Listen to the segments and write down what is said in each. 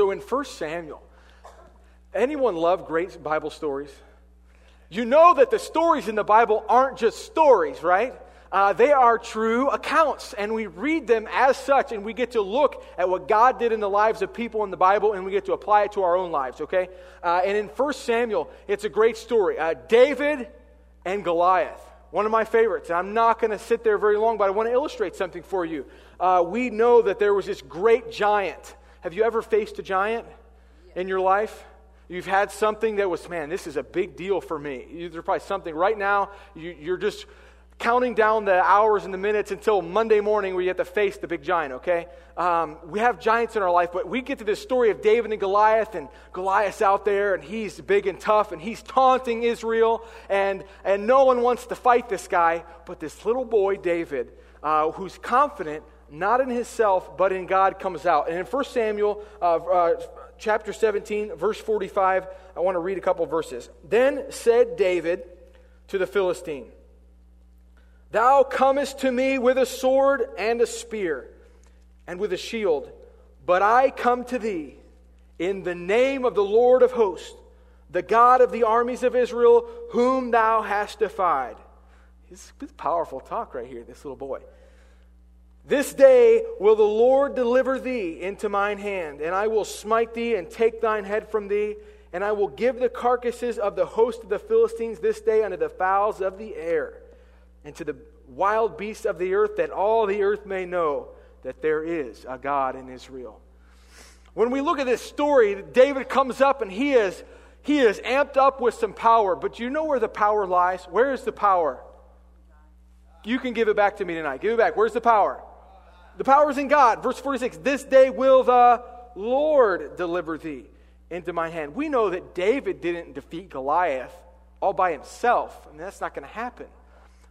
So in 1 Samuel, anyone love great Bible stories? You know that the stories in the Bible aren't just stories, right? Uh, they are true accounts, and we read them as such, and we get to look at what God did in the lives of people in the Bible, and we get to apply it to our own lives, okay? Uh, and in 1 Samuel, it's a great story. Uh, David and Goliath, one of my favorites. And I'm not going to sit there very long, but I want to illustrate something for you. Uh, we know that there was this great giant. Have you ever faced a giant in your life? You've had something that was, man, this is a big deal for me. There's probably something right now, you, you're just counting down the hours and the minutes until Monday morning where you have to face the big giant, okay? Um, we have giants in our life, but we get to this story of David and Goliath, and Goliath's out there, and he's big and tough, and he's taunting Israel, and, and no one wants to fight this guy, but this little boy, David, uh, who's confident, not in himself, but in God, comes out. And in 1 Samuel uh, uh, chapter 17, verse 45, I want to read a couple verses. Then said David to the Philistine, Thou comest to me with a sword and a spear and with a shield, but I come to thee in the name of the Lord of hosts, the God of the armies of Israel, whom thou hast defied. It's powerful talk right here, this little boy. This day will the Lord deliver thee into mine hand, and I will smite thee and take thine head from thee, and I will give the carcasses of the host of the Philistines this day unto the fowls of the air and to the wild beasts of the earth, that all the earth may know that there is a God in Israel. When we look at this story, David comes up and he is, he is amped up with some power. But you know where the power lies? Where is the power? You can give it back to me tonight. Give it back. Where's the power? The power is in God. Verse 46 This day will the Lord deliver thee into my hand. We know that David didn't defeat Goliath all by himself, and that's not going to happen.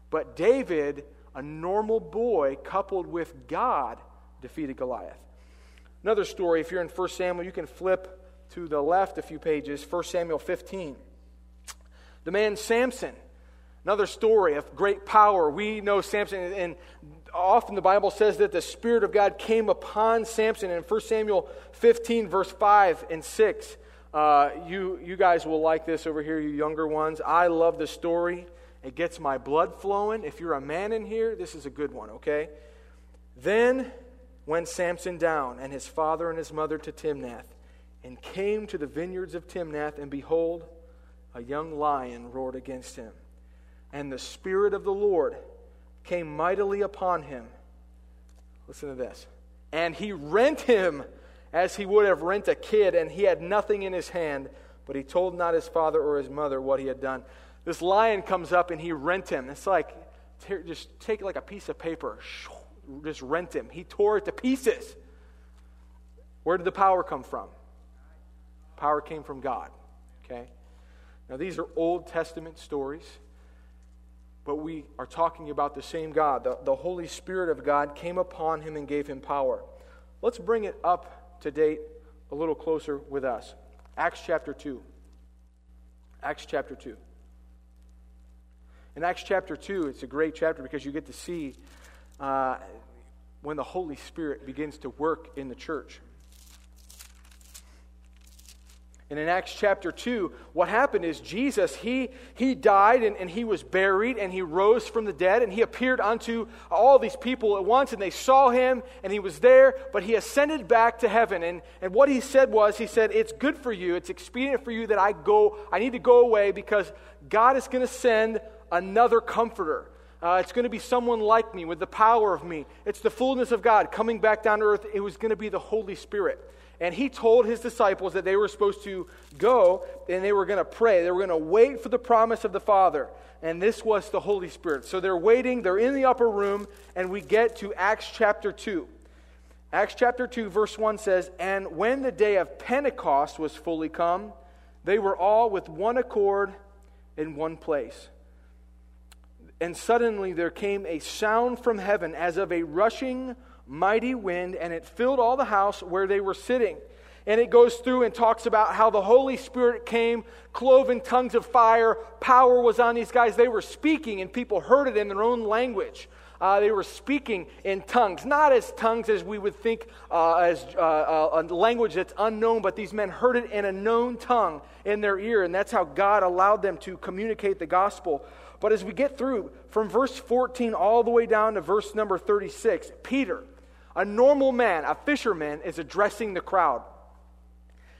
But David, a normal boy coupled with God, defeated Goliath. Another story, if you're in 1 Samuel, you can flip to the left a few pages, 1 Samuel 15. The man Samson, another story of great power. We know Samson, and often the Bible says that the Spirit of God came upon Samson in 1 Samuel 15, verse 5 and 6. Uh, you, you guys will like this over here, you younger ones. I love the story. It gets my blood flowing. If you're a man in here, this is a good one, okay? Then went Samson down and his father and his mother to Timnath and came to the vineyards of Timnath, and behold, a young lion roared against him. And the Spirit of the Lord came mightily upon him. Listen to this. And he rent him as he would have rent a kid, and he had nothing in his hand, but he told not his father or his mother what he had done. This lion comes up and he rent him. It's like, just take like a piece of paper, just rent him. He tore it to pieces. Where did the power come from? Power came from God. Okay? Now, these are Old Testament stories, but we are talking about the same God. The, the Holy Spirit of God came upon him and gave him power. Let's bring it up to date a little closer with us. Acts chapter 2. Acts chapter 2. In Acts chapter 2, it's a great chapter because you get to see uh, when the Holy Spirit begins to work in the church. And in Acts chapter 2, what happened is Jesus, he, he died and, and he was buried and he rose from the dead and he appeared unto all these people at once and they saw him and he was there, but he ascended back to heaven. And, and what he said was, he said, It's good for you, it's expedient for you that I go, I need to go away because God is going to send another comforter. Uh, it's going to be someone like me with the power of me. It's the fullness of God coming back down to earth. It was going to be the Holy Spirit. And he told his disciples that they were supposed to go and they were going to pray. They were going to wait for the promise of the Father. And this was the Holy Spirit. So they're waiting, they're in the upper room, and we get to Acts chapter 2. Acts chapter 2, verse 1 says, And when the day of Pentecost was fully come, they were all with one accord in one place. And suddenly there came a sound from heaven as of a rushing mighty wind, and it filled all the house where they were sitting. And it goes through and talks about how the Holy Spirit came, cloven tongues of fire, power was on these guys. They were speaking, and people heard it in their own language. Uh, they were speaking in tongues, not as tongues as we would think uh, as uh, uh, a language that's unknown, but these men heard it in a known tongue in their ear, and that's how God allowed them to communicate the gospel. But as we get through from verse 14 all the way down to verse number 36, Peter, a normal man, a fisherman, is addressing the crowd.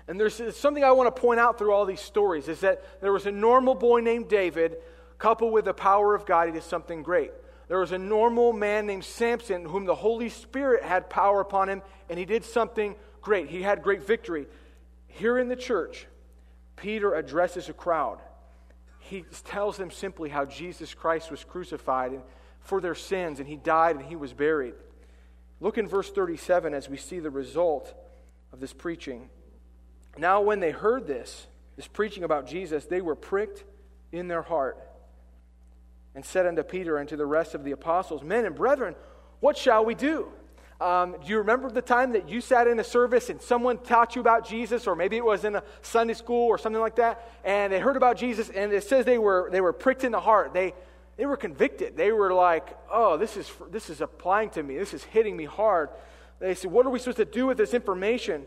And there's something I want to point out through all these stories is that there was a normal boy named David, coupled with the power of God, he did something great. There was a normal man named Samson, whom the Holy Spirit had power upon him, and he did something great. He had great victory. Here in the church, Peter addresses a crowd. He tells them simply how Jesus Christ was crucified for their sins, and he died and he was buried. Look in verse 37 as we see the result of this preaching. Now, when they heard this, this preaching about Jesus, they were pricked in their heart and said unto Peter and to the rest of the apostles, Men and brethren, what shall we do? Um, do you remember the time that you sat in a service and someone taught you about Jesus, or maybe it was in a Sunday school or something like that, and they heard about Jesus, and it says they were, they were pricked in the heart. They, they were convicted. They were like, oh, this is, this is applying to me. This is hitting me hard. They said, what are we supposed to do with this information?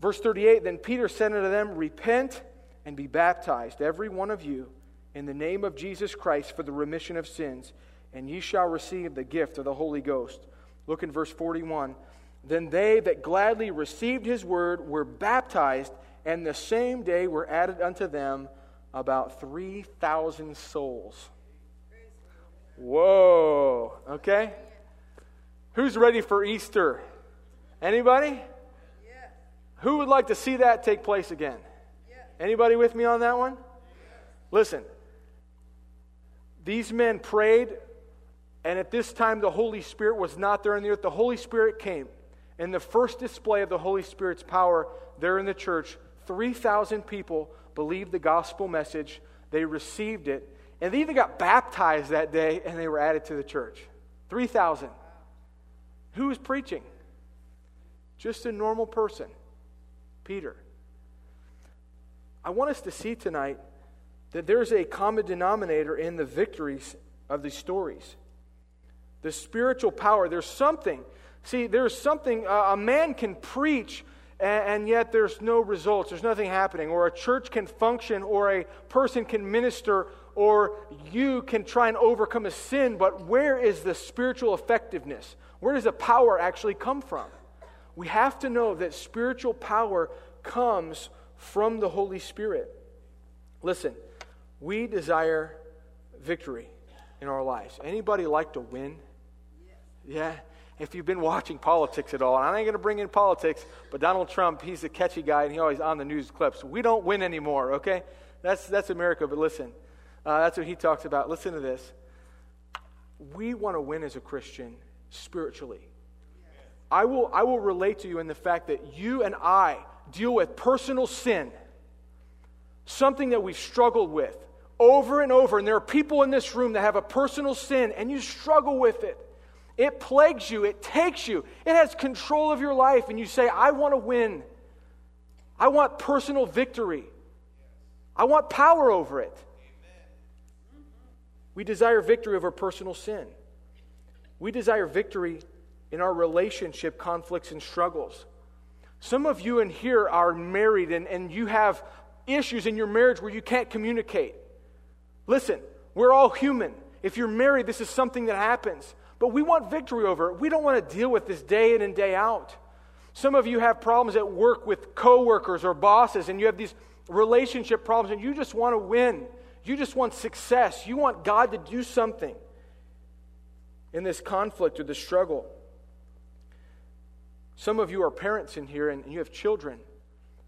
Verse 38 Then Peter said unto them, Repent and be baptized, every one of you, in the name of Jesus Christ for the remission of sins, and ye shall receive the gift of the Holy Ghost. Look in verse 41. Then they that gladly received his word were baptized, and the same day were added unto them about 3,000 souls. Whoa. Okay? Who's ready for Easter? Anybody? Who would like to see that take place again? Anybody with me on that one? Listen, these men prayed, and at this time the Holy Spirit was not there in the earth. The Holy Spirit came. And the first display of the Holy Spirit's power there in the church, 3,000 people believed the gospel message. They received it. And they even got baptized that day, and they were added to the church. 3,000. Who was preaching? Just a normal person. Peter. I want us to see tonight that there's a common denominator in the victories of these stories. The spiritual power, there's something. See, there's something, uh, a man can preach and, and yet there's no results, there's nothing happening. Or a church can function, or a person can minister, or you can try and overcome a sin, but where is the spiritual effectiveness? Where does the power actually come from? We have to know that spiritual power comes from the Holy Spirit. Listen, we desire victory in our lives. Anybody like to win? Yeah. If you've been watching politics at all, and I ain't going to bring in politics, but Donald Trump, he's a catchy guy, and he's always on the news clips. We don't win anymore, okay? That's, that's America, but listen, uh, that's what he talks about. Listen to this. We want to win as a Christian spiritually. I will, I will relate to you in the fact that you and I deal with personal sin, something that we've struggled with over and over. And there are people in this room that have a personal sin, and you struggle with it. It plagues you, it takes you, it has control of your life, and you say, I want to win. I want personal victory. I want power over it. We desire victory over personal sin. We desire victory in our relationship conflicts and struggles. Some of you in here are married and, and you have issues in your marriage where you can't communicate. Listen, we're all human. If you're married, this is something that happens. But we want victory over it. We don't want to deal with this day in and day out. Some of you have problems at work with coworkers or bosses, and you have these relationship problems, and you just want to win. You just want success. You want God to do something in this conflict or this struggle. Some of you are parents in here and you have children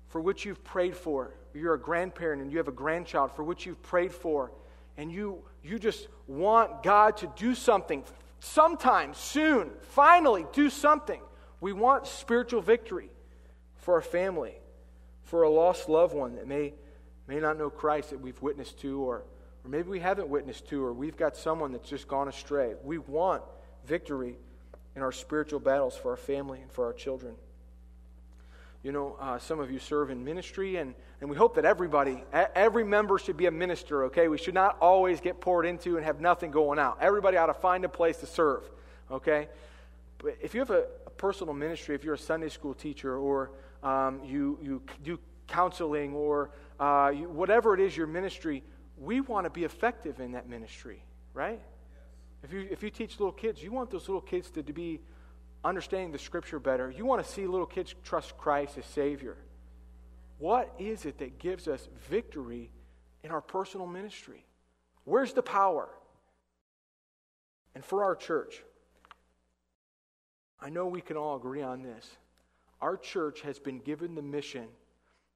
for which you've prayed for. You're a grandparent and you have a grandchild for which you've prayed for. And you, you just want God to do something sometime, soon, finally, do something. We want spiritual victory for our family, for a lost loved one that may, may not know Christ that we've witnessed to, or, or maybe we haven't witnessed to, or we've got someone that's just gone astray. We want victory in our spiritual battles for our family and for our children. You know, uh, some of you serve in ministry, and, and we hope that everybody, every member should be a minister, okay? We should not always get poured into and have nothing going out. Everybody ought to find a place to serve, okay? But if you have a, a personal ministry, if you're a Sunday school teacher, or um, you, you do counseling, or uh, you, whatever it is your ministry, we want to be effective in that ministry, right? If you, if you teach little kids, you want those little kids to, to be understanding the scripture better. You want to see little kids trust Christ as Savior. What is it that gives us victory in our personal ministry? Where's the power? And for our church, I know we can all agree on this. Our church has been given the mission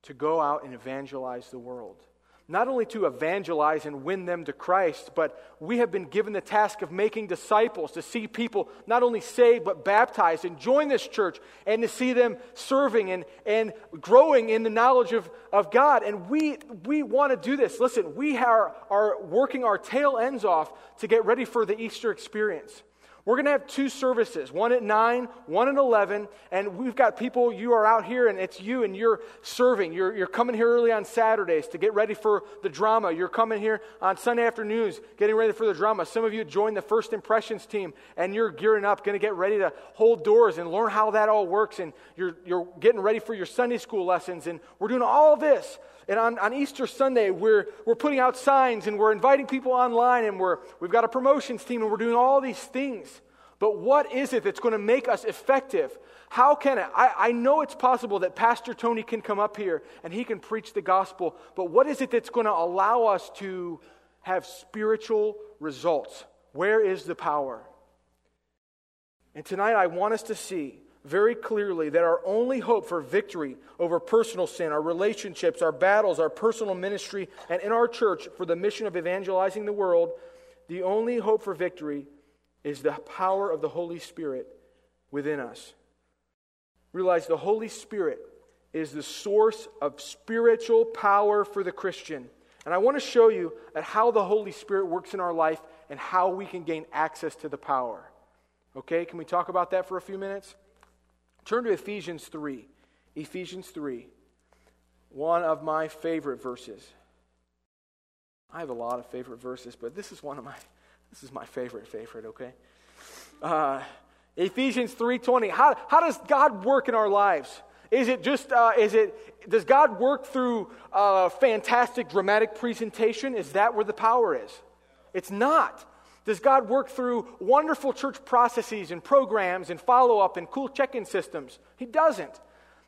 to go out and evangelize the world not only to evangelize and win them to Christ, but we have been given the task of making disciples, to see people not only saved, but baptized and join this church, and to see them serving and, and growing in the knowledge of, of God. And we, we want to do this. Listen, we are, are working our tail ends off to get ready for the Easter experience. We're going to have two services, one at 9, one at 11, and we've got people, you are out here, and it's you, and you're serving. You're, you're coming here early on Saturdays to get ready for the drama. You're coming here on Sunday afternoons getting ready for the drama. Some of you joined the First Impressions team, and you're gearing up, going to get ready to hold doors and learn how that all works, and you're, you're getting ready for your Sunday school lessons, and we're doing all this. And on, on Easter Sunday, we're, we're putting out signs and we're inviting people online and we're, we've got a promotions team and we're doing all these things. But what is it that's going to make us effective? How can it? I, I know it's possible that Pastor Tony can come up here and he can preach the gospel, but what is it that's going to allow us to have spiritual results? Where is the power? And tonight I want us to see very clearly that our only hope for victory over personal sin, our relationships, our battles, our personal ministry, and in our church for the mission of evangelizing the world, the only hope for victory is the power of the Holy Spirit within us. Realize the Holy Spirit is the source of spiritual power for the Christian. And I want to show you at how the Holy Spirit works in our life and how we can gain access to the power. Okay, can we talk about that for a few minutes? Turn to Ephesians 3. Ephesians 3. One of my favorite verses. I have a lot of favorite verses, but this is one of my this is my favorite favorite, okay? Uh, Ephesians 3:20. How, how does God work in our lives? Is it just, uh, is it, does God work through uh, fantastic dramatic presentation? Is that where the power is? It's not. Does God work through wonderful church processes and programs and follow up and cool check in systems? He doesn't.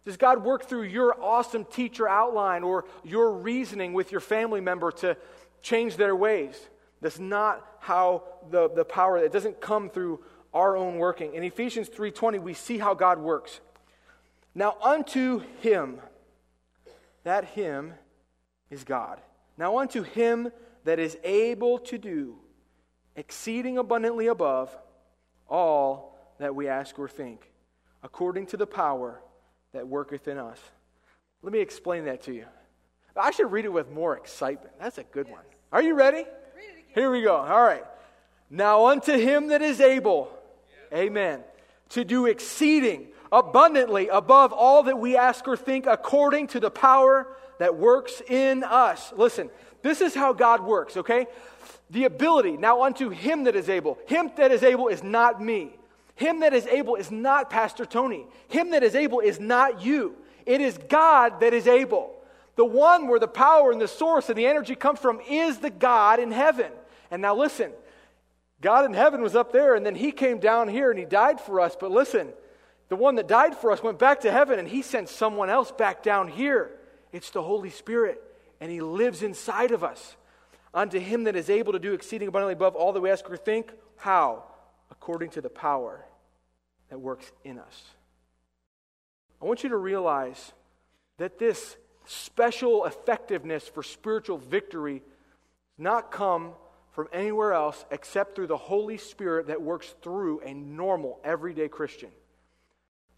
Does God work through your awesome teacher outline or your reasoning with your family member to change their ways? That's not how the, the power, it doesn't come through our own working. In Ephesians 3.20, we see how God works. Now unto him, that him is God. Now unto him that is able to do exceeding abundantly above all that we ask or think, according to the power that worketh in us. Let me explain that to you. I should read it with more excitement. That's a good one. Are you ready? Here we go. All right. Now unto him that is able, amen, to do exceeding abundantly above all that we ask or think, according to the power that works in us. Listen, this is how God works, okay? The ability. Now, unto him that is able. Him that is able is not me. Him that is able is not Pastor Tony. Him that is able is not you. It is God that is able. The one where the power and the source and the energy comes from is the God in heaven. And now listen, God in heaven was up there, and then he came down here and he died for us. But listen, the one that died for us went back to heaven and he sent someone else back down here. It's the Holy Spirit, and he lives inside of us unto him that is able to do exceeding abundantly above all that we ask or think. How? According to the power that works in us. I want you to realize that this special effectiveness for spiritual victory does not come from anywhere else except through the Holy Spirit that works through a normal, everyday Christian.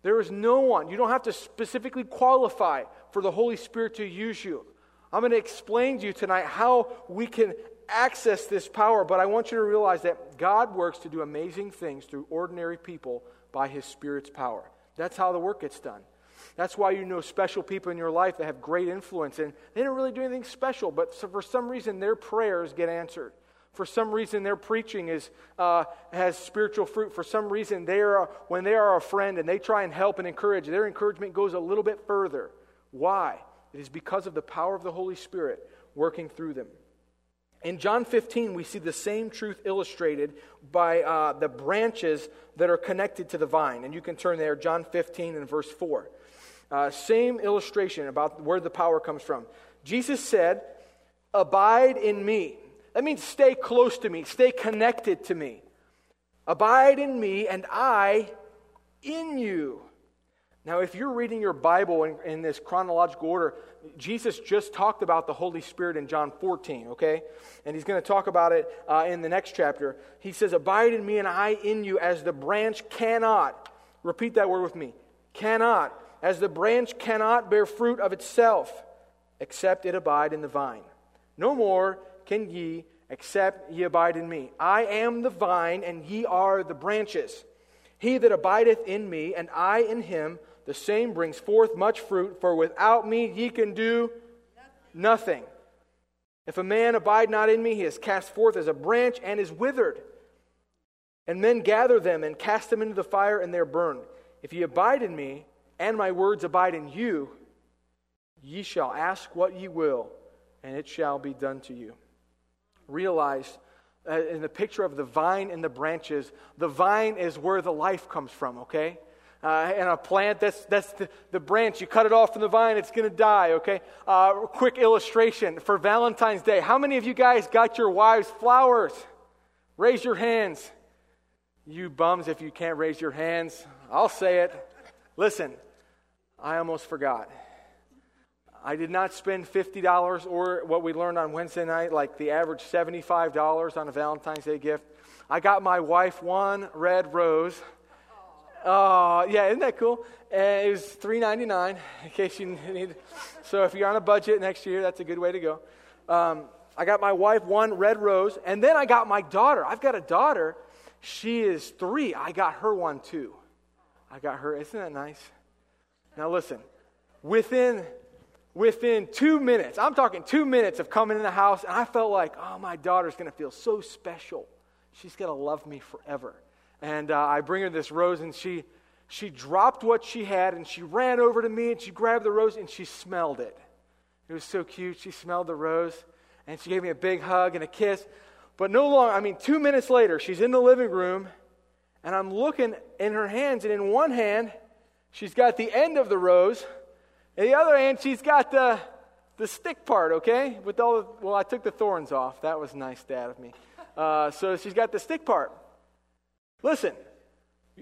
There is no one, you don't have to specifically qualify for the Holy Spirit to use you. I'm going to explain to you tonight how we can access this power, but I want you to realize that God works to do amazing things through ordinary people by His Spirit's power. That's how the work gets done. That's why you know special people in your life that have great influence. And they don't really do anything special, but for some reason their prayers get answered. For some reason their preaching is, uh, has spiritual fruit. For some reason, they are, when they are a friend and they try and help and encourage, their encouragement goes a little bit further. Why? It is because of the power of the Holy Spirit working through them. In John 15, we see the same truth illustrated by uh, the branches that are connected to the vine. And you can turn there, John 15 and verse 4. Uh, same illustration about where the power comes from. Jesus said, Abide in me. That means stay close to me, stay connected to me. Abide in me, and I in you. Now, if you're reading your Bible in, in, this chronological order, Jesus just talked about the Holy Spirit in John 14, okay? And he's going to talk about it uh, in the next chapter. He says, Abide in me and I in you, as the branch cannot. Repeat that word with me. Cannot. As the branch cannot bear fruit of itself, except it abide in the vine. No more can ye, except ye abide in me. I am the vine, and ye are the branches. He that abideth in me, and I in him, the same brings forth much fruit, for without me ye can do nothing. If a man abide not in me, he is cast forth as a branch and is withered. And men gather them and cast them into the fire, and they are burned. If ye abide in me, and my words abide in you, ye shall ask what ye will, and it shall be done to you. Realize uh, in the picture of the vine and the branches, the vine is where the life comes from, okay? Uh, and a plant, that's, that's the, the branch. You cut it off from the vine, it's going to die, okay? Uh, quick illustration for Valentine's Day. How many of you guys got your wives flowers? Raise your hands. You bums, if you can't raise your hands, I'll say it. Listen, I almost forgot. I did not spend $50 or what we learned on Wednesday night, like the average $75 on a Valentine's Day gift. I got my wife one red rose Oh, yeah, isn't that cool? And it was three ninety nine in case you need. So if you're on a budget next year, that's a good way to go. Um, I got my wife one red rose, and then I got my daughter. I've got a daughter. She is three. I got her one too. I got her. Isn't that nice? Now listen, within within two minutes, I'm talking two minutes of coming in the house, and I felt like, oh, my daughter's to feel so special. She's to love me forever. And uh, I bring her this rose, and she, she dropped what she had, and she ran over to me, and she grabbed the rose, and she smelled it. It was so cute. She smelled the rose, and she gave me a big hug and a kiss. But no longer, I mean, two minutes later, she's in the living room, and I'm looking in her hands, and in one hand, she's got the end of the rose, and the other hand, she's got the, the stick part, okay? With all the, well, I took the thorns off. That was nice, Dad, of me. Uh, so she's got the stick part. Listen,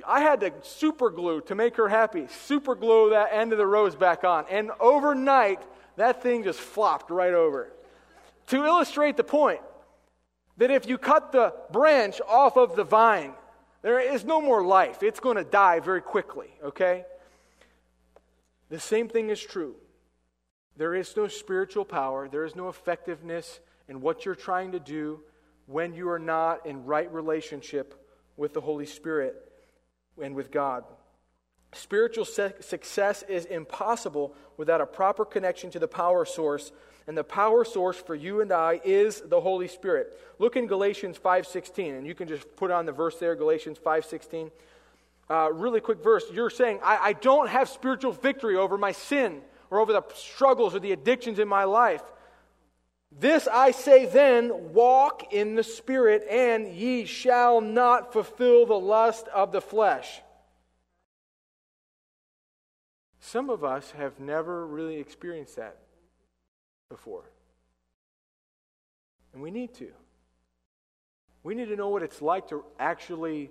I had to super glue to make her happy, super glue that end of the rose back on. And overnight, that thing just flopped right over. To illustrate the point that if you cut the branch off of the vine, there is no more life. It's going to die very quickly, okay? The same thing is true. There is no spiritual power, there is no effectiveness in what you're trying to do when you are not in right relationship with the Holy Spirit and with God. Spiritual success is impossible without a proper connection to the power source, and the power source for you and I is the Holy Spirit. Look in Galatians 5:16, and you can just put on the verse there, Galatians 5:16. Uh, really quick verse. You're saying, I, I don't have spiritual victory over my sin or over the struggles or the addictions in my life. This I say then walk in the Spirit, and ye shall not fulfill the lust of the flesh. Some of us have never really experienced that before. And we need to. We need to know what it's like to actually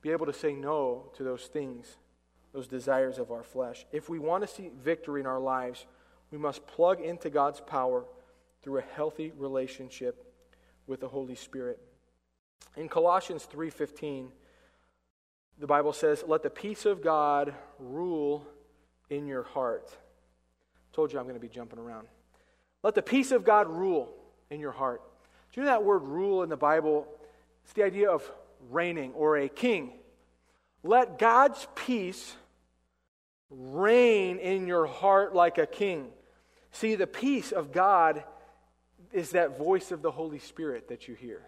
be able to say no to those things, those desires of our flesh. If we want to see victory in our lives, we must plug into God's power through a healthy relationship with the Holy Spirit. In Colossians 3:15, the Bible says, "Let the peace of God rule in your heart." I Told you I'm going to be jumping around. Let the peace of God rule in your heart. Do you know that word rule in the Bible? It's the idea of reigning or a king. Let God's peace reign in your heart like a king. See, the peace of God is that voice of the Holy Spirit that you hear.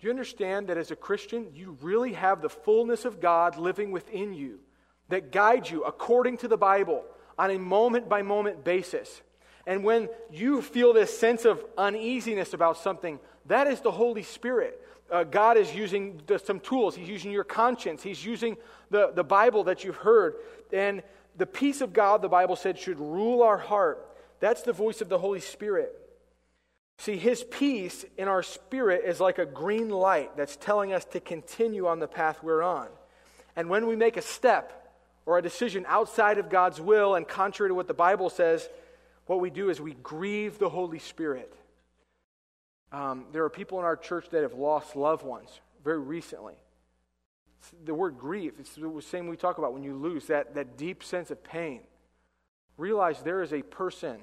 Do you understand that as a Christian, you really have the fullness of God living within you that guides you according to the Bible on a moment by moment basis? And when you feel this sense of uneasiness about something, that is the Holy Spirit. Uh, God is using the, some tools. He's using your conscience. He's using the, the Bible that you've heard. And the peace of God, the Bible said, should rule our heart. That's the voice of the Holy Spirit. See, his peace in our spirit is like a green light that's telling us to continue on the path we're on. And when we make a step or a decision outside of God's will and contrary to what the Bible says, what we do is we grieve the Holy Spirit. Um, there are people in our church that have lost loved ones very recently. The word grief, it's the same we talk about when you lose that, that deep sense of pain. Realize there is a person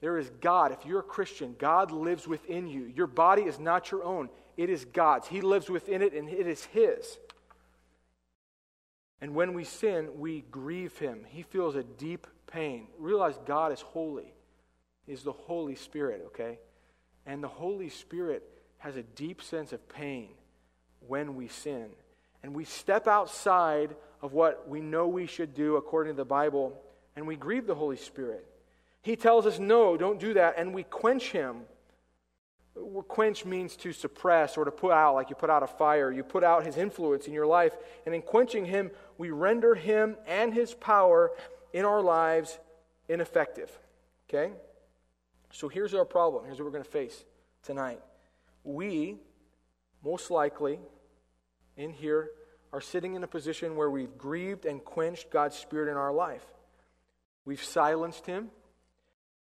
there is God. If you're a Christian, God lives within you. Your body is not your own, it is God's. He lives within it, and it is His. And when we sin, we grieve Him. He feels a deep pain. Realize God is holy, is the Holy Spirit, okay? And the Holy Spirit has a deep sense of pain when we sin. And we step outside of what we know we should do according to the Bible, and we grieve the Holy Spirit. He tells us, no, don't do that, and we quench him. Quench means to suppress or to put out, like you put out a fire. You put out his influence in your life, and in quenching him, we render him and his power in our lives ineffective. Okay? So here's our problem. Here's what we're going to face tonight. We, most likely, in here, are sitting in a position where we've grieved and quenched God's Spirit in our life. We've silenced him.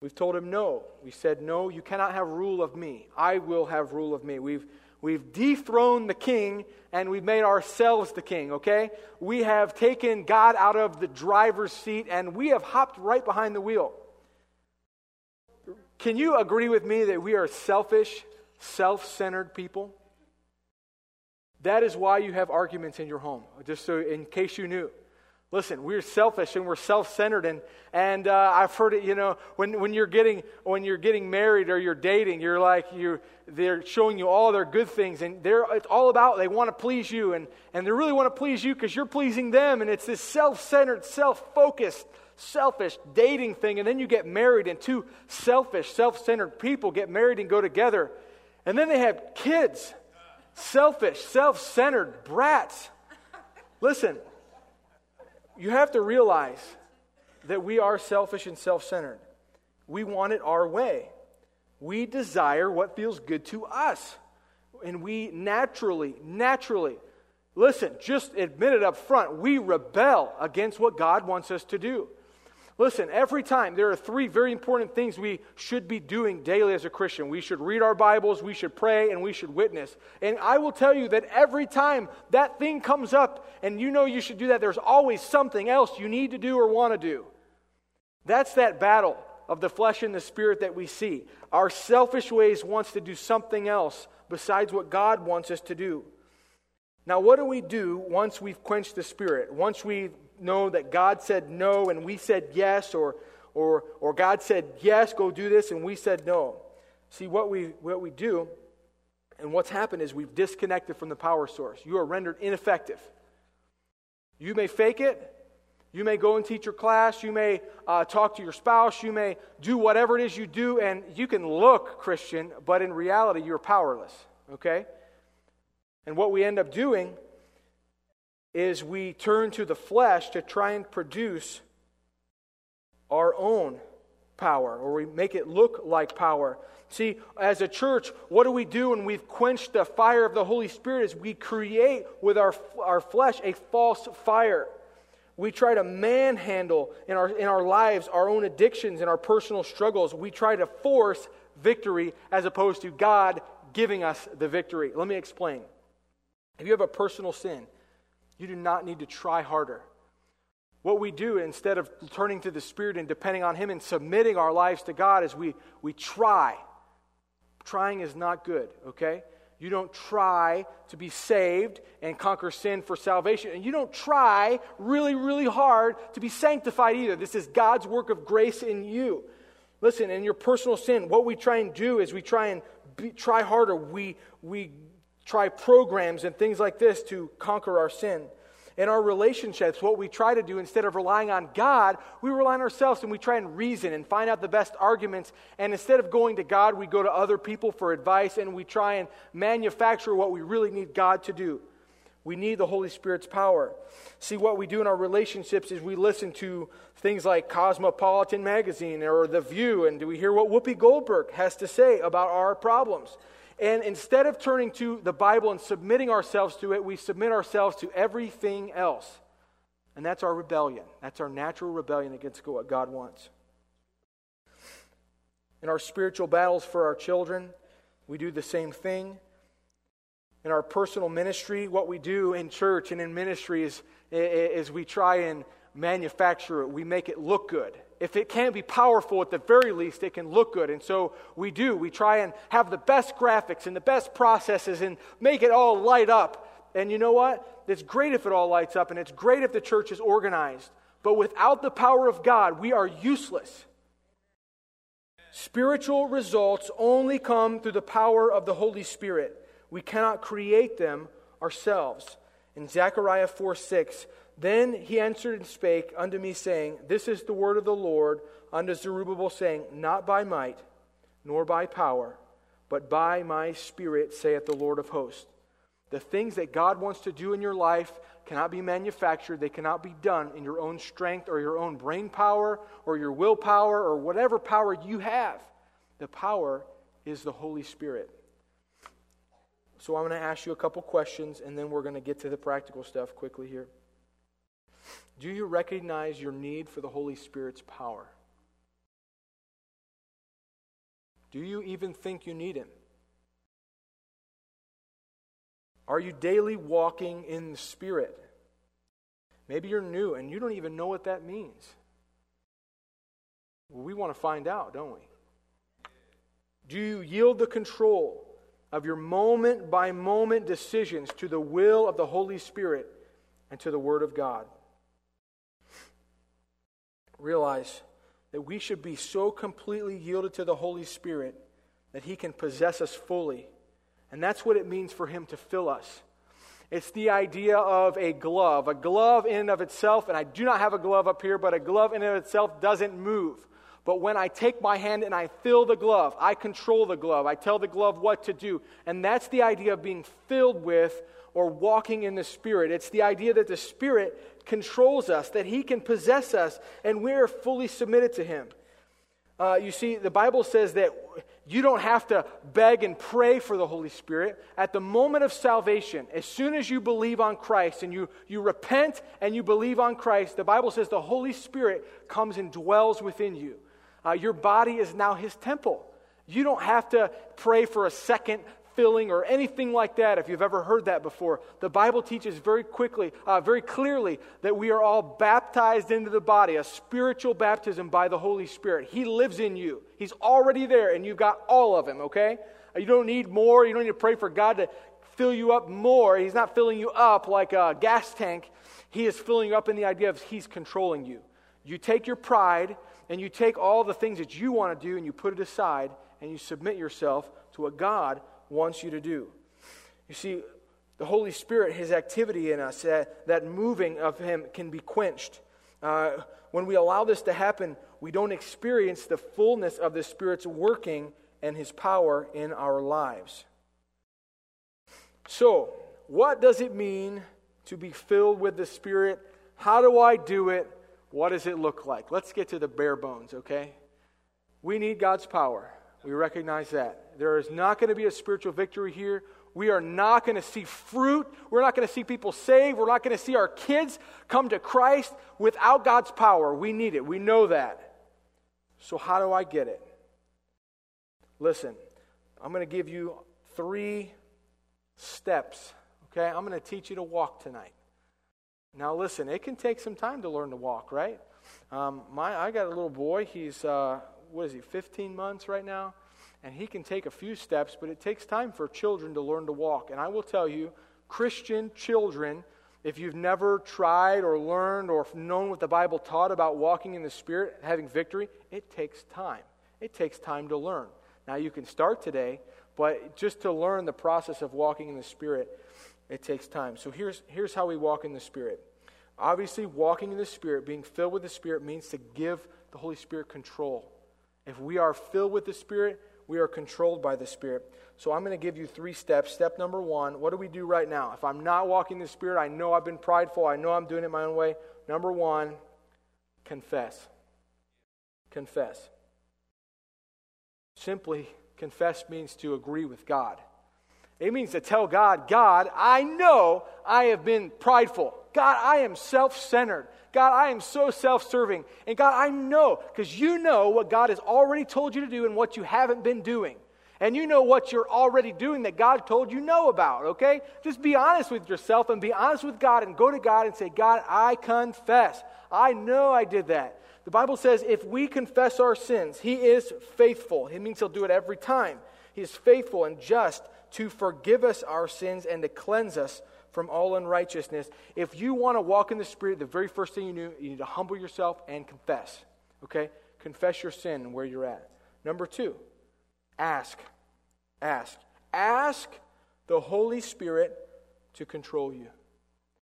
We've told him no. We said, No, you cannot have rule of me. I will have rule of me. We've, we've dethroned the king and we've made ourselves the king, okay? We have taken God out of the driver's seat and we have hopped right behind the wheel. Can you agree with me that we are selfish, self centered people? That is why you have arguments in your home, just so in case you knew. Listen, we're selfish and we're self-centered, and and uh, I've heard it. You know, when when you're getting when you're getting married or you're dating, you're like you they're showing you all their good things, and they're it's all about they want to please you, and and they really want to please you because you're pleasing them, and it's this self-centered, self-focused, selfish dating thing, and then you get married, and two selfish, self-centered people get married and go together, and then they have kids, selfish, self-centered brats. Listen you have to realize that we are selfish and self centered. We want it our way. We desire what feels good to us. And we naturally, naturally, listen, just admit it up front, we rebel against what God wants us to do. Listen, every time there are three very important things we should be doing daily as a Christian. We should read our Bibles, we should pray, and we should witness. And I will tell you that every time that thing comes up and you know you should do that, there's always something else you need to do or want to do. That's that battle of the flesh and the spirit that we see. Our selfish ways wants to do something else besides what God wants us to do. Now, what do we do once we've quenched the spirit? Once we've know that God said no and we said yes, or, or, or God said yes, go do this, and we said no. See, what we, what we do and what's happened is we've disconnected from the power source. You are rendered ineffective. You may fake it. You may go and teach your class. You may uh, talk to your spouse. You may do whatever it is you do, and you can look Christian, but in reality, you're powerless. Okay? And what we end up doing is we turn to the flesh to try and produce our own power, or we make it look like power. See, as a church, what do we do when we've quenched the fire of the Holy Spirit? Is we create with our, our flesh a false fire. We try to manhandle in our, in our lives our own addictions and our personal struggles. We try to force victory as opposed to God giving us the victory. Let me explain. If you have a personal sin, you do not need to try harder. What we do instead of turning to the Spirit and depending on Him and submitting our lives to God is we, we try. Trying is not good, okay? You don't try to be saved and conquer sin for salvation. And you don't try really, really hard to be sanctified either. This is God's work of grace in you. Listen, in your personal sin, what we try and do is we try and be, try harder. We, we try programs and things like this to conquer our sin. In our relationships, what we try to do instead of relying on God, we rely on ourselves and we try and reason and find out the best arguments. And instead of going to God, we go to other people for advice and we try and manufacture what we really need God to do. We need the Holy Spirit's power. See, what we do in our relationships is we listen to things like Cosmopolitan Magazine or The View, and do we hear what Whoopi Goldberg has to say about our problems? And instead of turning to the Bible and submitting ourselves to it, we submit ourselves to everything else. And that's our rebellion. That's our natural rebellion against what God wants. In our spiritual battles for our children, we do the same thing. In our personal ministry, what we do in church and in ministry is, is we try and manufacture it, we make it look good if it can't be powerful, at the very least, it can look good. And so we do. We try and have the best graphics and the best processes and make it all light up. And you know what? It's great if it all lights up, and it's great if the church is organized. But without the power of God, we are useless. Spiritual results only come through the power of the Holy Spirit. We cannot create them ourselves. In Zechariah 4 6, then he answered and spake unto me, saying, This is the word of the Lord unto Zerubbabel, saying, Not by might, nor by power, but by my spirit, saith the Lord of hosts. The things that God wants to do in your life cannot be manufactured. They cannot be done in your own strength or your own brain power or your willpower or whatever power you have. The power is the Holy Spirit. So I'm going to ask you a couple questions and then we're going to get to the practical stuff quickly here. Do you recognize your need for the Holy Spirit's power? Do you even think you need Him? Are you daily walking in the Spirit? Maybe you're new and you don't even know what that means. Well, we want to find out, don't we? Do you yield the control of your moment by moment decisions to the will of the Holy Spirit and to the Word of God? Realize that we should be so completely yielded to the Holy Spirit that He can possess us fully. And that's what it means for Him to fill us. It's the idea of a glove. A glove in and of itself, and I do not have a glove up here, but a glove in and of itself doesn't move. But when I take my hand and I fill the glove, I control the glove. I tell the glove what to do. And that's the idea of being filled with or walking in the Spirit. It's the idea that the Spirit controls us, that He can possess us, and we're fully submitted to Him. Uh, you see, the Bible says that you don't have to beg and pray for the Holy Spirit. At the moment of salvation, as soon as you believe on Christ and you, you repent and you believe on Christ, the Bible says the Holy Spirit comes and dwells within you. Uh, your body is now His temple. You don't have to pray for a second, filling or anything like that, if you've ever heard that before. The Bible teaches very quickly, uh, very clearly, that we are all baptized into the body, a spiritual baptism by the Holy Spirit. He lives in you, He's already there, and you've got all of Him, okay? You don't need more. You don't need to pray for God to fill you up more. He's not filling you up like a gas tank. He is filling you up in the idea of He's controlling you. You take your pride and you take all the things that you want to do and you put it aside and you submit yourself to what God wants you to do. You see, the Holy Spirit, His activity in us, uh, that moving of Him can be quenched. Uh, when we allow this to happen, we don't experience the fullness of the Spirit's working and His power in our lives. So, what does it mean to be filled with the Spirit? How do I do it? What does it look like? Let's get to the bare bones, okay? We need God's power. We recognize that. There is not going to be a spiritual victory here. We are not going to see fruit. We're not going to see people saved. We're not going to see our kids come to Christ without God's power. We need it. We know that. So, how do I get it? Listen, I'm going to give you three steps. Okay? I'm going to teach you to walk tonight. Now, listen, it can take some time to learn to walk, right? Um, my, I got a little boy. He's uh, what is he, 15 months right now? and he can take a few steps, but it takes time for children to learn to walk. And I will tell you, Christian children, if you've never tried or learned or known what the Bible taught about walking in the Spirit, having victory, it takes time. It takes time to learn. Now, you can start today, but just to learn the process of walking in the Spirit, it takes time. So here's, here's how we walk in the Spirit. Obviously, walking in the Spirit, being filled with the Spirit, means to give the Holy Spirit control. If we are filled with the Spirit, we are controlled by the Spirit. So I'm going to give you three steps. Step number one what do we do right now? If I'm not walking the Spirit, I know I've been prideful, I know I'm doing it my own way. Number one, confess. Confess. Simply, confess means to agree with God. It means to tell God, God, I know I have been prideful. God, I am self centered. God, I am so self serving. And God, I know, because you know what God has already told you to do and what you haven't been doing. And you know what you're already doing that God told you know about, okay? Just be honest with yourself and be honest with God and go to God and say, God, I confess. I know I did that. The Bible says if we confess our sins, He is faithful. It means He'll do it every time. He is faithful and just to forgive us our sins and to cleanse us from all unrighteousness. If you want to walk in the Spirit, the very first thing you, do, you need to humble yourself and confess. Okay? Confess your sin and where you're at. Number two, ask. Ask. Ask the Holy Spirit to control you.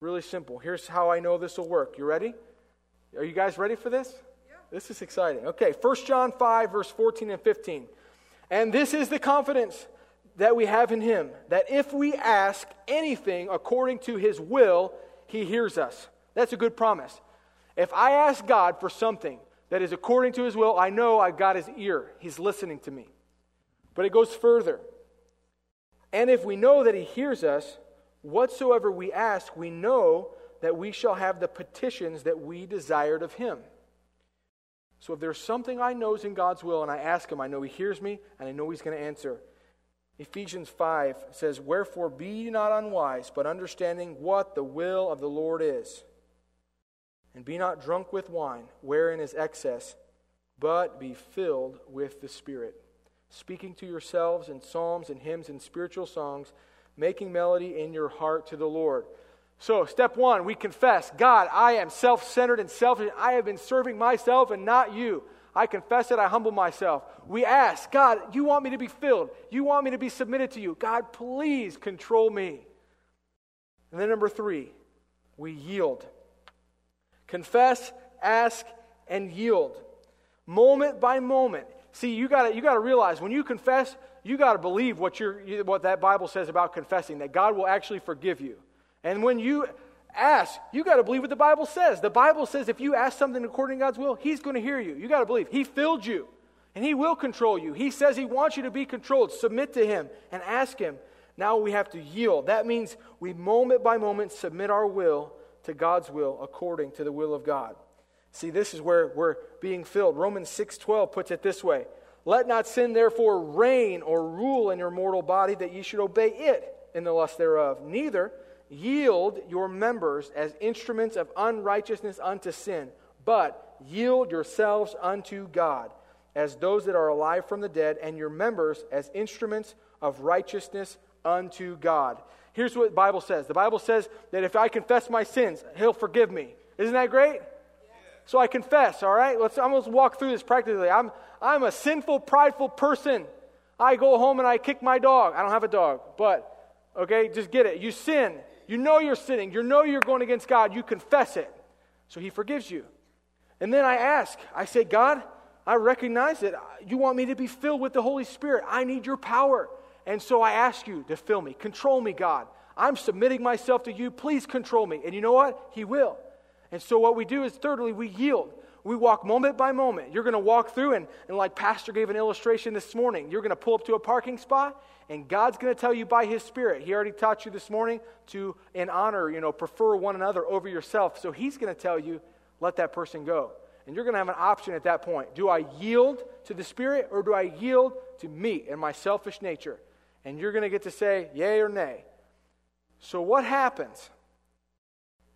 Really simple. Here's how I know this will work. You ready? Are you guys ready for this? Yeah. This is exciting. Okay, 1 John 5, verse 14 and 15. And this is the confidence that we have in him that if we ask anything according to his will, he hears us. That's a good promise. If I ask God for something that is according to his will, I know I've got his ear. He's listening to me. But it goes further. And if we know that he hears us, whatsoever we ask, we know that we shall have the petitions that we desired of him. So if there's something I know is in God's will and I ask him, I know he hears me and I know he's going to answer. Ephesians 5 says, Wherefore be ye not unwise, but understanding what the will of the Lord is. And be not drunk with wine, wherein is excess, but be filled with the Spirit, speaking to yourselves in psalms and hymns and spiritual songs, making melody in your heart to the Lord. So, step one, we confess God, I am self centered and selfish. I have been serving myself and not you. I confess it, I humble myself. We ask, God, you want me to be filled. You want me to be submitted to you. God, please control me. And then number three, we yield. Confess, ask, and yield. Moment by moment. See, you got you to realize when you confess, you got to believe what, you're, what that Bible says about confessing, that God will actually forgive you. And when you ask, you got to believe what the Bible says. The Bible says if you ask something according to God's will, He's going to hear you. You got to believe. He filled you, and He will control you. He says He wants you to be controlled. Submit to Him and ask Him. Now we have to yield. That means we moment by moment submit our will to God's will according to the will of God. See, this is where we're being filled. Romans 6:12 puts it this way: Let not sin therefore reign or rule in your mortal body that ye should obey it in the lust thereof. Neither Yield your members as instruments of unrighteousness unto sin, but yield yourselves unto God as those that are alive from the dead, and your members as instruments of righteousness unto God. Here's what the Bible says the Bible says that if I confess my sins, He'll forgive me. Isn't that great? So I confess, all right? Let's almost walk through this practically. I'm, I'm a sinful, prideful person. I go home and I kick my dog. I don't have a dog, but, okay, just get it. You sin. You know you're sinning. You know you're going against God. You confess it. So he forgives you. And then I ask, I say, God, I recognize that you want me to be filled with the Holy Spirit. I need your power. And so I ask you to fill me, control me, God. I'm submitting myself to you. Please control me. And you know what? He will. And so what we do is, thirdly, we yield. We walk moment by moment. You're going to walk through, and, and like Pastor gave an illustration this morning, you're going to pull up to a parking spot, and God's going to tell you by His Spirit. He already taught you this morning to, in honor, you know, prefer one another over yourself. So He's going to tell you, let that person go. And you're going to have an option at that point. Do I yield to the Spirit or do I yield to me and my selfish nature? And you're going to get to say yay or nay. So, what happens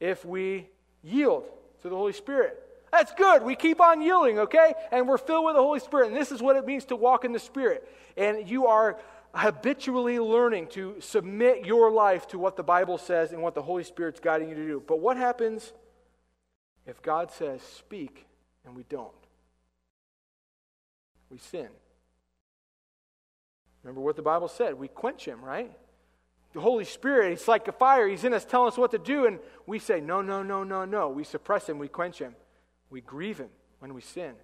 if we yield to the Holy Spirit? That's good. We keep on yielding, okay? And we're filled with the Holy Spirit. And this is what it means to walk in the Spirit. And you are habitually learning to submit your life to what the Bible says and what the Holy Spirit's guiding you to do. But what happens if God says, speak, and we don't? We sin. Remember what the Bible said. We quench him, right? The Holy Spirit, He's like a fire. He's in us telling us what to do, and we say, no, no, no, no, no. We suppress him, we quench him. We grieve him when we sin.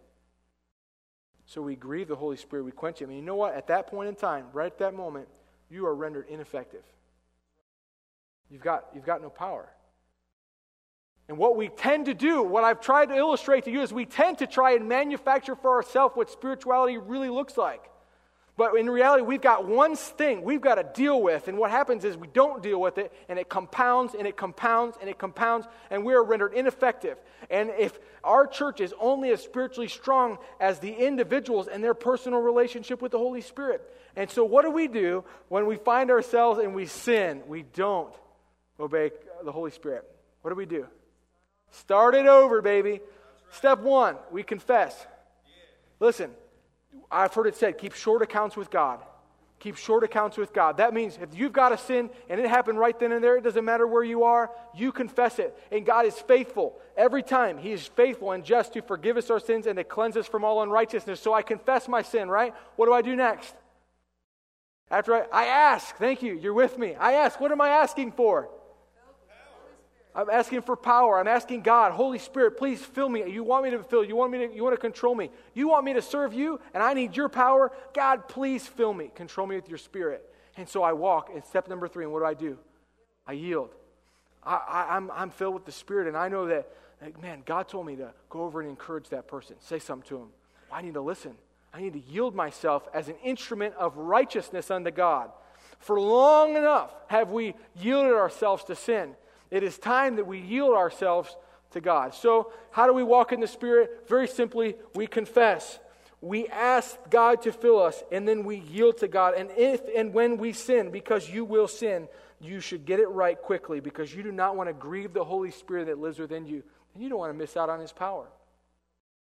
So we grieve the Holy Spirit, we quench him. And you know what? At that point in time, right at that moment, you are rendered ineffective. You've got, you've got no power. And what we tend to do, what I've tried to illustrate to you, is we tend to try and manufacture for ourselves what spirituality really looks like. But in reality, we've got one thing we've got to deal with. And what happens is we don't deal with it, and it compounds and it compounds and it compounds, and we are rendered ineffective. And if our church is only as spiritually strong as the individuals and their personal relationship with the Holy Spirit. And so, what do we do when we find ourselves and we sin? We don't obey the Holy Spirit. What do we do? Start it over, baby. Step one, we confess. Listen, I've heard it said, keep short accounts with God. Keep short accounts with God. That means if you've got a sin and it happened right then and there, it doesn't matter where you are, you confess it. And God is faithful. Every time, He is faithful and just to forgive us our sins and to cleanse us from all unrighteousness. So I confess my sin, right? What do I do next? After I, I ask, thank you, you're with me. I ask, what am I asking for? I'm asking for power. I'm asking God, Holy Spirit, please fill me. You want me to fill. You want me to you want to control me. You want me to serve you and I need your power. God, please fill me. Control me with your spirit. And so I walk. And step number three, and what do I do? I yield. I, am I'm, I'm filled with the Spirit, and I know that, like, man, God told me to go over and encourage that person. Say something to him. I need to listen. I need to yield myself as an instrument of righteousness unto God. For long enough have we yielded ourselves to sin. It is time that we yield ourselves to God. So, how do we walk in the Spirit? Very simply, we confess. We ask God to fill us, and then we yield to God. And if and when we sin, because you will sin, you should get it right quickly because you do not want to grieve the Holy Spirit that lives within you, and you don't want to miss out on His power.